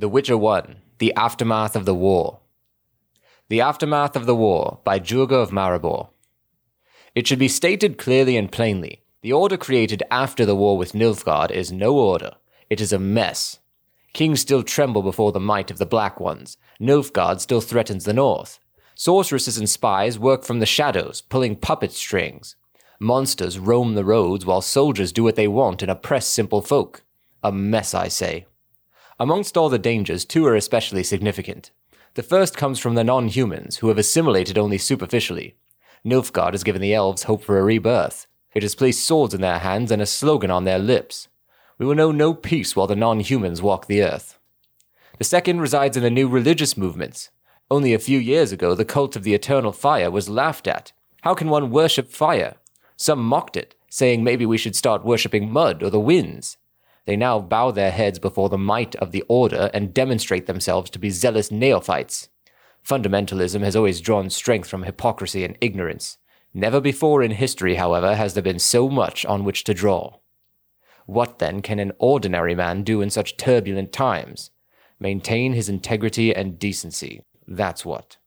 The Witcher 1 The Aftermath of the War. The Aftermath of the War by Jurga of Maribor. It should be stated clearly and plainly the order created after the war with Nilfgaard is no order, it is a mess. Kings still tremble before the might of the Black Ones, Nilfgaard still threatens the north. Sorceresses and spies work from the shadows, pulling puppet strings. Monsters roam the roads while soldiers do what they want and oppress simple folk. A mess, I say. Amongst all the dangers, two are especially significant. The first comes from the non humans, who have assimilated only superficially. Nilfgaard has given the elves hope for a rebirth. It has placed swords in their hands and a slogan on their lips. We will know no peace while the non humans walk the earth. The second resides in the new religious movements. Only a few years ago, the cult of the eternal fire was laughed at. How can one worship fire? Some mocked it, saying maybe we should start worshipping mud or the winds. They now bow their heads before the might of the order and demonstrate themselves to be zealous neophytes. Fundamentalism has always drawn strength from hypocrisy and ignorance. Never before in history, however, has there been so much on which to draw. What then can an ordinary man do in such turbulent times? Maintain his integrity and decency. That's what.